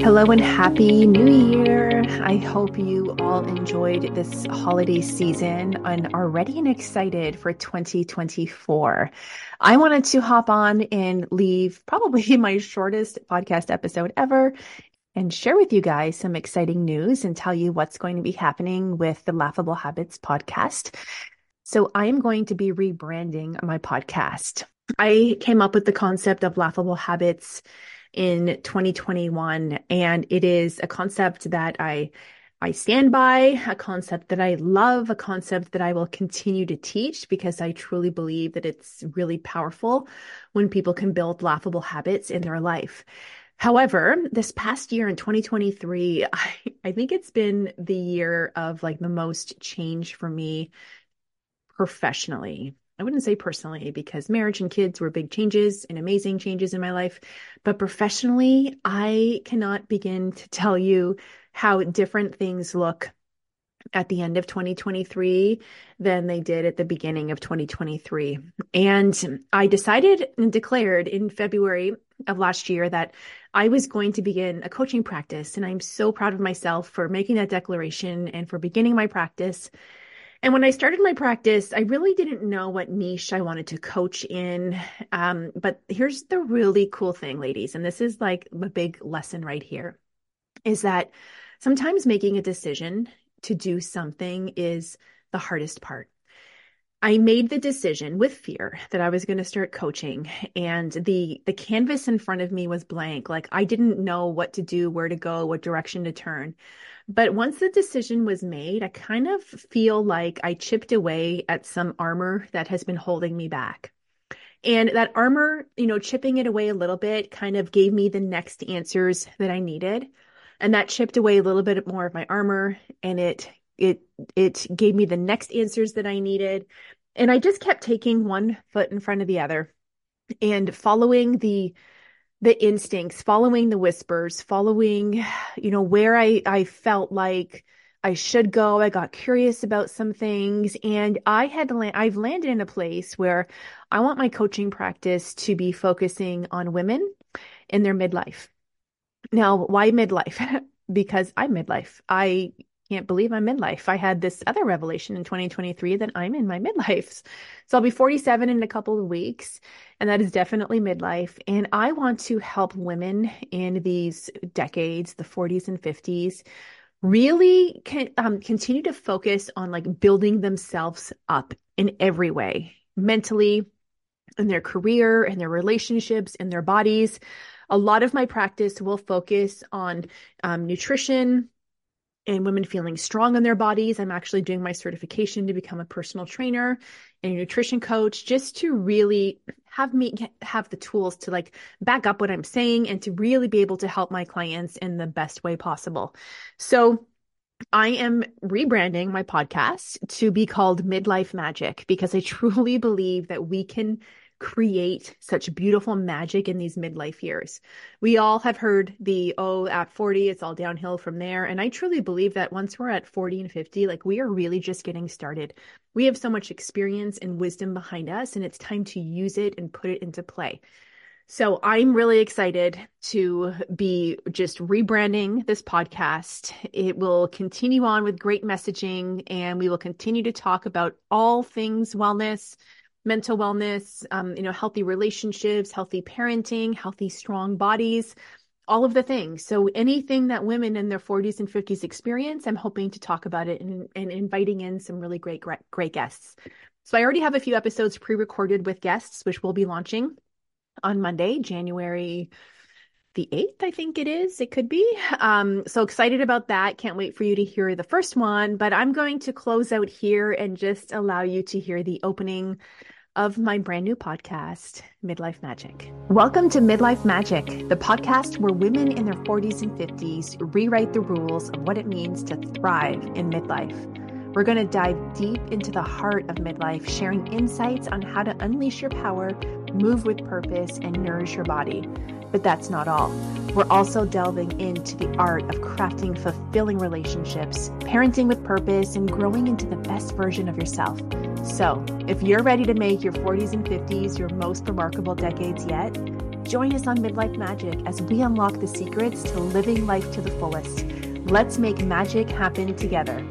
Hello and happy new year. I hope you all enjoyed this holiday season and are ready and excited for 2024. I wanted to hop on and leave probably my shortest podcast episode ever and share with you guys some exciting news and tell you what's going to be happening with the Laughable Habits podcast. So I am going to be rebranding my podcast. I came up with the concept of Laughable Habits in 2021. And it is a concept that I I stand by, a concept that I love, a concept that I will continue to teach because I truly believe that it's really powerful when people can build laughable habits in their life. However, this past year in 2023, I, I think it's been the year of like the most change for me professionally. I wouldn't say personally because marriage and kids were big changes and amazing changes in my life. But professionally, I cannot begin to tell you how different things look at the end of 2023 than they did at the beginning of 2023. And I decided and declared in February of last year that I was going to begin a coaching practice. And I'm so proud of myself for making that declaration and for beginning my practice. And when I started my practice, I really didn't know what niche I wanted to coach in. Um, but here's the really cool thing, ladies, and this is like a big lesson right here is that sometimes making a decision to do something is the hardest part. I made the decision with fear that I was going to start coaching and the the canvas in front of me was blank like I didn't know what to do, where to go, what direction to turn. But once the decision was made, I kind of feel like I chipped away at some armor that has been holding me back. And that armor, you know, chipping it away a little bit kind of gave me the next answers that I needed. And that chipped away a little bit more of my armor and it it it gave me the next answers that I needed. And I just kept taking one foot in front of the other and following the the instincts, following the whispers, following, you know, where I, I felt like I should go. I got curious about some things and I had, to land, I've landed in a place where I want my coaching practice to be focusing on women in their midlife. Now, why midlife? because I'm midlife. I can't believe I'm midlife. I had this other revelation in 2023 that I'm in my midlife. So I'll be 47 in a couple of weeks, and that is definitely midlife. And I want to help women in these decades, the 40s and 50s, really can, um, continue to focus on like building themselves up in every way, mentally, in their career, in their relationships, in their bodies. A lot of my practice will focus on um, nutrition, and women feeling strong in their bodies. I'm actually doing my certification to become a personal trainer and a nutrition coach just to really have me have the tools to like back up what I'm saying and to really be able to help my clients in the best way possible. So I am rebranding my podcast to be called Midlife Magic because I truly believe that we can create such beautiful magic in these midlife years. We all have heard the, oh, at 40, it's all downhill from there. And I truly believe that once we're at 40 and 50, like we are really just getting started. We have so much experience and wisdom behind us, and it's time to use it and put it into play. So I'm really excited to be just rebranding this podcast. It will continue on with great messaging and we will continue to talk about all things wellness, mental wellness, um, you know, healthy relationships, healthy parenting, healthy, strong bodies, all of the things. So anything that women in their 40s and 50s experience, I'm hoping to talk about it and, and inviting in some really great, great, great guests. So I already have a few episodes pre-recorded with guests, which we'll be launching on Monday, January the 8th, I think it is. It could be. Um, so excited about that. Can't wait for you to hear the first one. But I'm going to close out here and just allow you to hear the opening of my brand new podcast, Midlife Magic. Welcome to Midlife Magic, the podcast where women in their 40s and 50s rewrite the rules of what it means to thrive in midlife. We're going to dive deep into the heart of midlife, sharing insights on how to unleash your power, move with purpose, and nourish your body. But that's not all. We're also delving into the art of crafting fulfilling relationships, parenting with purpose, and growing into the best version of yourself. So, if you're ready to make your 40s and 50s your most remarkable decades yet, join us on Midlife Magic as we unlock the secrets to living life to the fullest. Let's make magic happen together.